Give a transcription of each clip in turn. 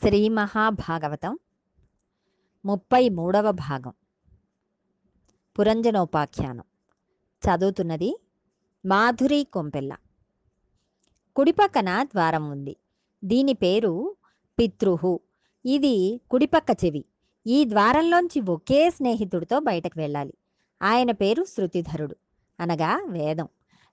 శ్రీ మహాభాగవతం ముప్పై మూడవ భాగం. పురంజనోపాఖ్యానం. చదువుతున్నది మాధురి కొంపెల్ల. కుడిపక్కన ద్వారం ఉంది. దీని పేరు పితృహు. ఇది కుడిపక్క చెవి. ఈ ద్వారంలోంచి ఒకే స్నేహితుడితో బయటకు వెళ్ళాలి. ఆయన పేరు శృతిధరుడు. అనగా వేదం.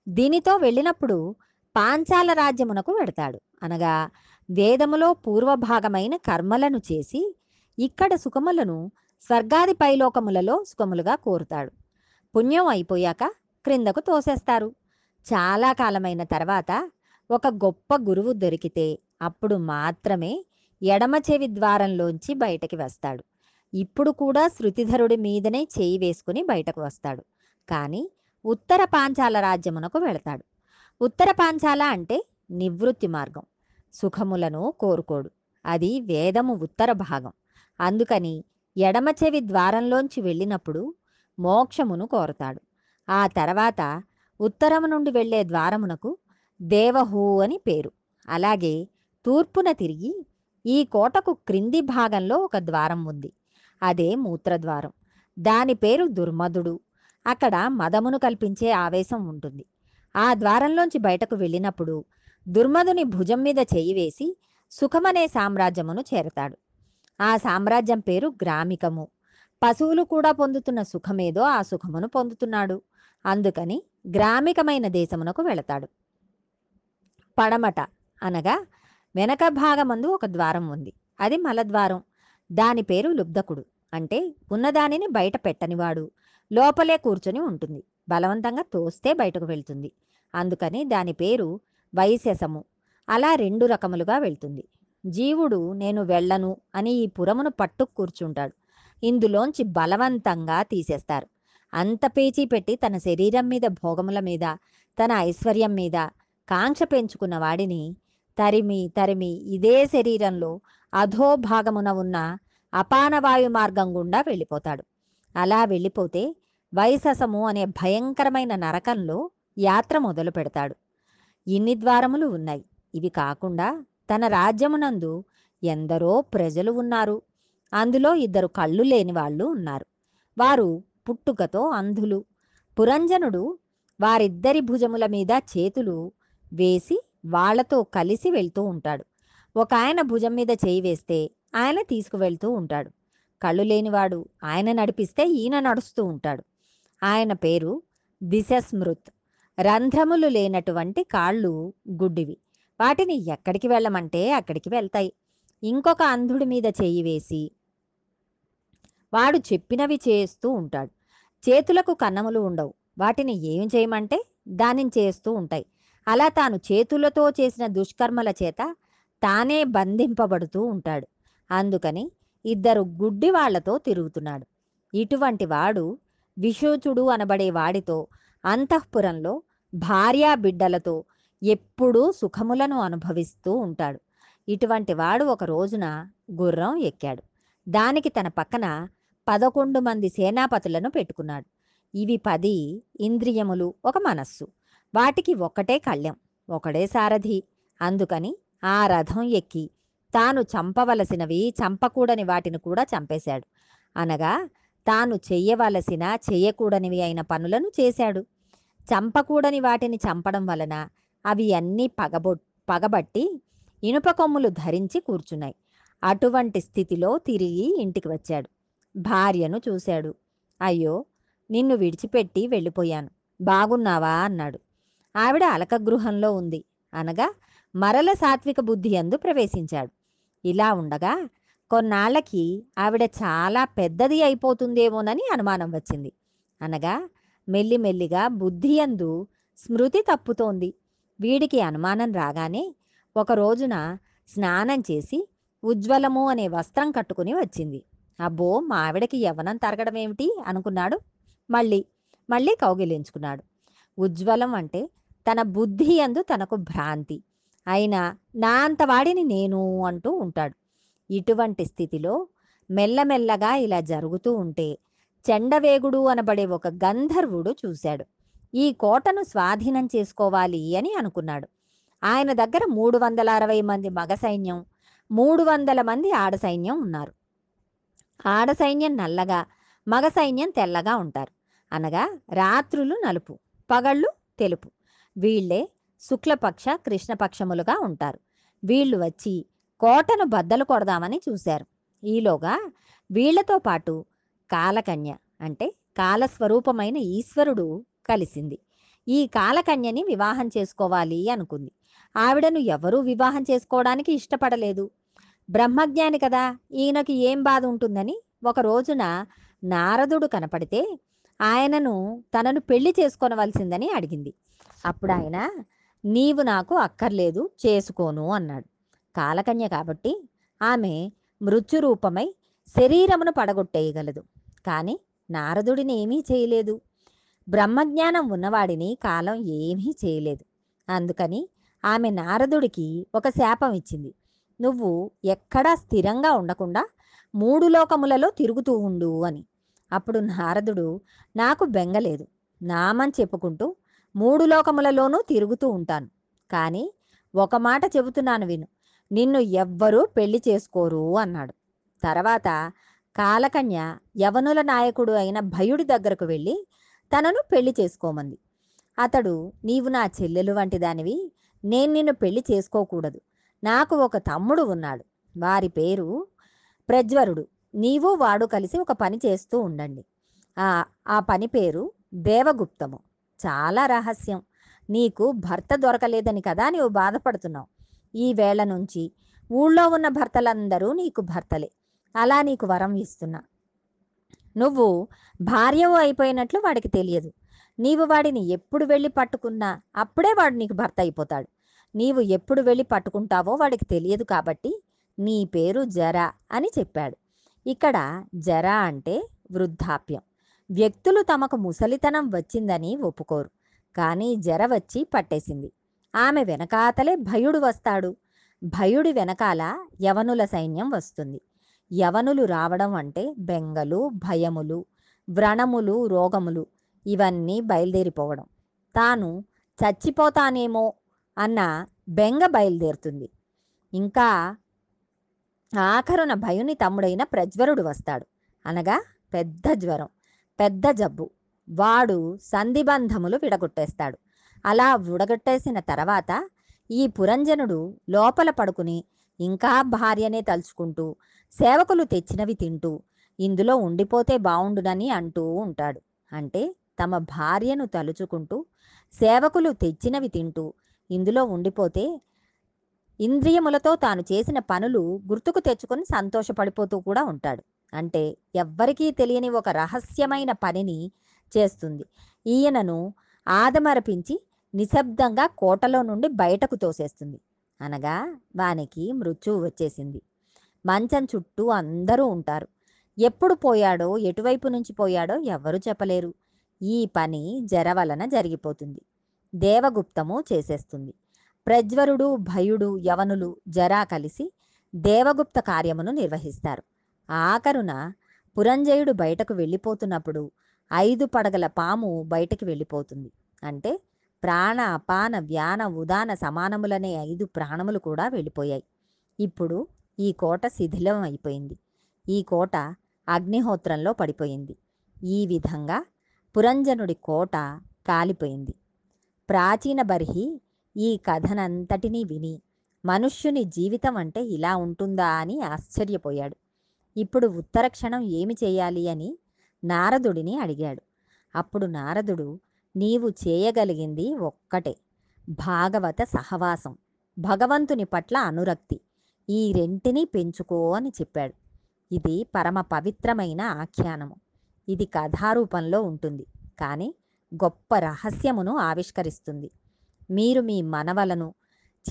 దీనితో వెళ్ళినప్పుడు పాంచాల రాజ్యమునకు వెడతాడు. అనగా వేదములో పూర్వభాగమైన కర్మలను చేసి ఇక్కడ సుఖములను స్వర్గాది పైలోకములలో సుఖములుగా కోరుతాడు. పుణ్యం అయిపోయాక క్రిందకు తోసేస్తారు. చాలా కాలమైన తర్వాత ఒక గొప్ప గురువు దొరికితే అప్పుడు మాత్రమే ఎడమ చెవి ద్వారంలోంచి బయటకి వస్తాడు. ఇప్పుడు కూడా శృతిధరుడి మీదనే చేయి వేసుకుని బయటకు వస్తాడు. కానీ ఉత్తర పాంచాల రాజ్యమునకు వెళతాడు. ఉత్తర పాంచాల అంటే నివృత్తి మార్గం. సుఖములను కోరుకోడు. అది వేదము ఉత్తర భాగం. అందుకని ఎడమ చెవి ద్వారంలోంచి వెళ్ళినప్పుడు మోక్షమును కోరతాడు. ఆ తర్వాత ఉత్తరము నుండి వెళ్ళే ద్వారమునకు దేవహూ అని పేరు. అలాగే తూర్పున తిరిగి ఈ కోటకు క్రింది భాగంలో ఒక ద్వారం ఉంది. అదే మూత్రద్వారం. దాని పేరు దుర్మధుడు అక్కడ మదమును కల్పించే ఆవేశం ఉంటుంది. ఆ ద్వారంలోంచి బయటకు వెళ్ళినప్పుడు దుర్మధుని భుజం మీద చేయి వేసి సుఖమనే సామ్రాజ్యమును చేరతాడు. ఆ సామ్రాజ్యం పేరు గ్రామికము. పశువులు కూడా పొందుతున్న సుఖమేదో ఆ సుఖమును పొందుతున్నాడు. అందుకని గ్రామికమైన దేశమునకు వెళతాడు. పడమట అనగా వెనక భాగమందు ఒక ద్వారం ఉంది. అది మలద్వారం. దాని పేరు లుబ్ధకుడు. అంటే ఉన్నదానిని బయట పెట్టనివాడు. లోపలే కూర్చొని ఉంటుంది. బలవంతంగా తోస్తే బయటకు వెళ్తుంది. అందుకని దాని పేరు వైశసము అలా రెండు రకములుగా వెళ్తుంది. జీవుడు నేను వెళ్ళను అని ఈ పురమును పట్టు కూర్చుంటాడు. ఇందులోంచి బలవంతంగా తీసేస్తారు. అంత పేచీ పెట్టి తన శరీరం మీద భోగముల మీద తన ఐశ్వర్యం మీద కాంక్ష పెంచుకున్న వాడిని తరిమి తరిమి ఇదే శరీరంలో అధోభాగమున ఉన్న అపానవాయు మార్గం గుండా వెళ్ళిపోతాడు. అలా వెళ్ళిపోతే వైససము అనే భయంకరమైన నరకంలో యాత్ర మొదలు పెడతాడు ఇన్ని ద్వారములు ఉన్నాయి. ఇవి కాకుండా తన రాజ్యమునందు ఎందరో ప్రజలు ఉన్నారు. అందులో ఇద్దరు కళ్ళు లేని వాళ్ళు ఉన్నారు. వారు పుట్టుకతో అంధులు. పురంజనుడు వారిద్దరి భుజముల మీద చేతులు వేసి వాళ్ళతో కలిసి వెళ్తూ ఉంటాడు. ఒక ఆయన భుజం మీద చేయి వేస్తే ఆయన తీసుకువెళ్తూ ఉంటాడు. కళ్ళు లేనివాడు ఆయన నడిపిస్తే ఈయన నడుస్తూ ఉంటాడు. ఆయన పేరు దిశస్మృత్. రంధ్రములు లేనటువంటి కాళ్ళు గుడ్డివి. వాటిని ఎక్కడికి వెళ్ళమంటే అక్కడికి వెళ్తాయి. ఇంకొక అంధుడి మీద చేయి వేసి వాడు చెప్పినవి చేస్తూ ఉంటాడు. చేతులకు కన్నములు ఉండవు. వాటిని ఏం చేయమంటే దానిని చేస్తూ ఉంటాయి. అలా తాను చేతులతో చేసిన దుష్కర్మల చేత తానే బంధింపబడుతూ ఉంటాడు. అందుకని ఇద్దరు గుడ్డి వాళ్ళతో తిరుగుతున్నాడు. ఇటువంటి వాడు విశోచుడు అనబడే వాడితో అంతఃపురంలో భార్యా బిడ్డలతో ఎప్పుడూ సుఖములను అనుభవిస్తూ ఉంటాడు. ఇటువంటి వాడు ఒక రోజున గుర్రం ఎక్కాడు. దానికి తన పక్కన పదకొండు మంది సేనాపతులను పెట్టుకున్నాడు. ఇవి పది ఇంద్రియములు ఒక మనస్సు. వాటికి ఒకటే కళ్యం ఒకడే సారథి అందుకని ఆ రథం ఎక్కి తాను చంపవలసినవి చంపకూడని వాటిని కూడా చంపేశాడు. అనగా తాను చెయ్యవలసిన చేయకూడనివి అయిన పనులను చేశాడు. చంపకూడని వాటిని చంపడం వలన అవి అన్నీ పగబొ పగబట్టి ఇనుప కొమ్ములు ధరించి కూర్చున్నాయి. అటువంటి స్థితిలో తిరిగి ఇంటికి వచ్చాడు. భార్యను చూశాడు. అయ్యో నిన్ను విడిచిపెట్టి వెళ్ళిపోయాను. బాగున్నావా? అన్నాడు. ఆవిడ అలకగృహంలో ఉంది. అనగా మరల సాత్విక బుద్ధి అందు ప్రవేశించాడు. ఇలా ఉండగా కొన్నాళ్ళకి ఆవిడ చాలా పెద్దది అయిపోతుందేమోనని అనుమానం వచ్చింది. అనగా మెల్లిమెల్లిగా బుద్ధియందు స్మృతి తప్పుతోంది. వీడికి అనుమానం రాగానే ఒక రోజున స్నానం చేసి ఉజ్వలము అనే వస్త్రం కట్టుకుని వచ్చింది. అబ్బో మా ఆవిడకి యవ్వనం తరగడం ఏమిటి అనుకున్నాడు. మళ్ళీ మళ్ళీ కౌగిలించుకున్నాడు. ఉజ్వలం అంటే తన బుద్ధి అందు తనకు భ్రాంతి. అయినా నా అంత వాడిని నేను అంటూ ఉంటాడు. ఇటువంటి స్థితిలో మెల్లమెల్లగా ఇలా జరుగుతూ ఉంటే చెండవేగుడు అనబడే ఒక గంధర్వుడు చూశాడు. ఈ కోటను స్వాధీనం చేసుకోవాలి అని అనుకున్నాడు. ఆయన దగ్గర మూడు వందల అరవై మంది మగ సైన్యం మూడు వందల మంది ఆడ సైన్యం ఉన్నారు. ఆడ సైన్యం నల్లగా మగ సైన్యం తెల్లగా ఉంటారు. అనగా రాత్రులు నలుపు పగళ్ళు తెలుపు. వీళ్ళే శుక్లపక్ష కృష్ణపక్షములుగా ఉంటారు. వీళ్ళు వచ్చి కోటను బద్దలు కొడదామని చూశారు. ఈలోగా వీళ్ళతో పాటు కాలకన్య అంటే కాలస్వరూపమైన ఈశ్వరుడు కలిసింది. ఈ కాలకన్యని వివాహం చేసుకోవాలి అనుకుంది. ఆవిడను ఎవరూ వివాహం చేసుకోవడానికి ఇష్టపడలేదు. బ్రహ్మజ్ఞాని కదా ఈయనకి ఏం బాధ ఉంటుందని ఒక రోజున నారదుడు కనపడితే ఆయనను తనను పెళ్ళి చేసుకోనవలసిందని అడిగింది. అప్పుడు ఆయన నీవు నాకు అక్కర్లేదు చేసుకోను అన్నాడు. కాలకన్య కాబట్టి ఆమె మృత్యురూపమై శరీరమును పడగొట్టేయగలదు. కానీ నారదుడిని ఏమీ చేయలేదు. బ్రహ్మజ్ఞానం ఉన్నవాడిని కాలం ఏమీ చేయలేదు. అందుకని ఆమె నారదుడికి ఒక శాపం ఇచ్చింది. నువ్వు ఎక్కడా స్థిరంగా ఉండకుండా మూడు లోకములలో తిరుగుతూ ఉండు అని. అప్పుడు నారదుడు నాకు బెంగలేదు. నామని చెప్పుకుంటూ మూడు లోకములలోనూ తిరుగుతూ ఉంటాను. కానీ ఒక మాట చెబుతున్నాను విను. నిన్ను ఎవ్వరూ పెళ్ళి చేసుకోరు అన్నాడు. తర్వాత కాలకన్య యవనుల నాయకుడు అయిన భయుడి దగ్గరకు వెళ్ళి తనను పెళ్ళి చేసుకోమంది. అతడు నీవు నా చెల్లెలు వంటి దానివి నేను నిన్ను పెళ్ళి చేసుకోకూడదు. నాకు ఒక తమ్ముడు ఉన్నాడు. వారి పేరు ప్రజ్వరుడు. నీవు వాడు కలిసి ఒక పని చేస్తూ ఉండండి. ఆ ఆ పని పేరు దేవగుప్తము. చాలా రహస్యం. నీకు భర్త దొరకలేదని కదా నీవు బాధపడుతున్నావు. ఈ వేళ నుంచి ఊళ్ళో ఉన్న భర్తలందరూ నీకు భర్తలే. అలా నీకు వరం ఇస్తున్నా. నువ్వు భార్యవు అయిపోయినట్లు వాడికి తెలియదు. నీవు వాడిని ఎప్పుడు వెళ్ళి పట్టుకున్నా అప్పుడే వాడు నీకు భర్త అయిపోతాడు. నీవు ఎప్పుడు వెళ్ళి పట్టుకుంటావో వాడికి తెలియదు కాబట్టి నీ పేరు జర అని చెప్పాడు. ఇక్కడ జర అంటే వృద్ధాప్యం. వ్యక్తులు తమకు ముసలితనం వచ్చిందని ఒప్పుకోరు. కానీ జర వచ్చి పట్టేసింది. ఆమె వెనకాతలే భయుడు వస్తాడు. భయుడి వెనకాల యవనుల సైన్యం వస్తుంది. యవనులు రావడం అంటే బెంగలు భయములు వ్రణములు రోగములు ఇవన్నీ బయలుదేరిపోవడం. తాను చచ్చిపోతానేమో అన్న బెంగ బయలుదేరుతుంది. ఇంకా ఆఖరున భయుని తమ్ముడైన ప్రజ్వరుడు వస్తాడు. అనగా పెద్ద జ్వరం పెద్ద జబ్బు. వాడు సంధిబంధములు విడగొట్టేస్తాడు. అలా విడగొట్టేసిన తర్వాత ఈ పురంజనుడు లోపల పడుకుని ఇంకా భార్యనే తలుచుకుంటూ సేవకులు తెచ్చినవి తింటూ ఇందులో ఉండిపోతే బావుండునని అంటూ ఉంటాడు. అంటే తమ భార్యను తలుచుకుంటూ సేవకులు తెచ్చినవి తింటూ ఇందులో ఉండిపోతే ఇంద్రియములతో తాను చేసిన పనులు గుర్తుకు తెచ్చుకొని సంతోషపడిపోతూ కూడా ఉంటాడు. అంటే ఎవ్వరికీ తెలియని ఒక రహస్యమైన పనిని చేస్తుంది. ఈయనను ఆదమరపించి నిశ్శబ్దంగా కోటలో నుండి బయటకు తోసేస్తుంది. అనగా వానికి మృత్యువు వచ్చేసింది. మంచం చుట్టూ అందరూ ఉంటారు. ఎప్పుడు పోయాడో ఎటువైపు నుంచి పోయాడో ఎవ్వరూ చెప్పలేరు. ఈ పని జర వలన జరిగిపోతుంది. దేవగుప్తము చేసేస్తుంది. ప్రజ్వరుడు భయుడు యవనులు జరా కలిసి దేవగుప్త కార్యమును నిర్వహిస్తారు. ఆఖరున పురంజయుడు బయటకు వెళ్ళిపోతున్నప్పుడు ఐదు పడగల పాము బయటకు వెళ్ళిపోతుంది. అంటే ప్రాణ అపాన వ్యాన ఉదాన సమానములనే ఐదు ప్రాణములు కూడా వెళ్ళిపోయాయి. ఇప్పుడు ఈ కోట శిథిలం అయిపోయింది. ఈ కోట అగ్నిహోత్రంలో పడిపోయింది. ఈ విధంగా పురంజనుడి కోట కాలిపోయింది. ప్రాచీన బర్హి ఈ కథనంతటినీ విని మనుష్యుని జీవితం అంటే ఇలా ఉంటుందా అని ఆశ్చర్యపోయాడు. ఇప్పుడు ఉత్తర క్షణం ఏమి చేయాలి అని నారదుడిని అడిగాడు. అప్పుడు నారదుడు నీవు చేయగలిగింది ఒక్కటే భాగవత సహవాసం భగవంతుని పట్ల అనురక్తి. ఈ రెంటిని పెంచుకో అని చెప్పాడు. ఇది పరమ పవిత్రమైన ఆఖ్యానము. ఇది కథారూపంలో ఉంటుంది. కానీ గొప్ప రహస్యమును ఆవిష్కరిస్తుంది. మీరు మీ మనవలను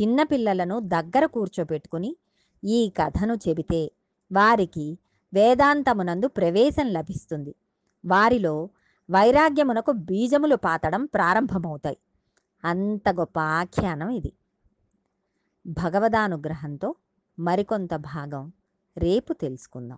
చిన్నపిల్లలను దగ్గర కూర్చోబెట్టుకుని ఈ కథను చెబితే వారికి వేదాంతమునందు ప్రవేశం లభిస్తుంది. వారిలో వైరాగ్యమునకు బీజములు పాతడం ప్రారంభమవుతాయి. అంత గొప్ప ఆఖ్యానం ఇది. భగవదానుగ్రహంతో మరికొంత భాగం రేపు తెలుసుకుందాం.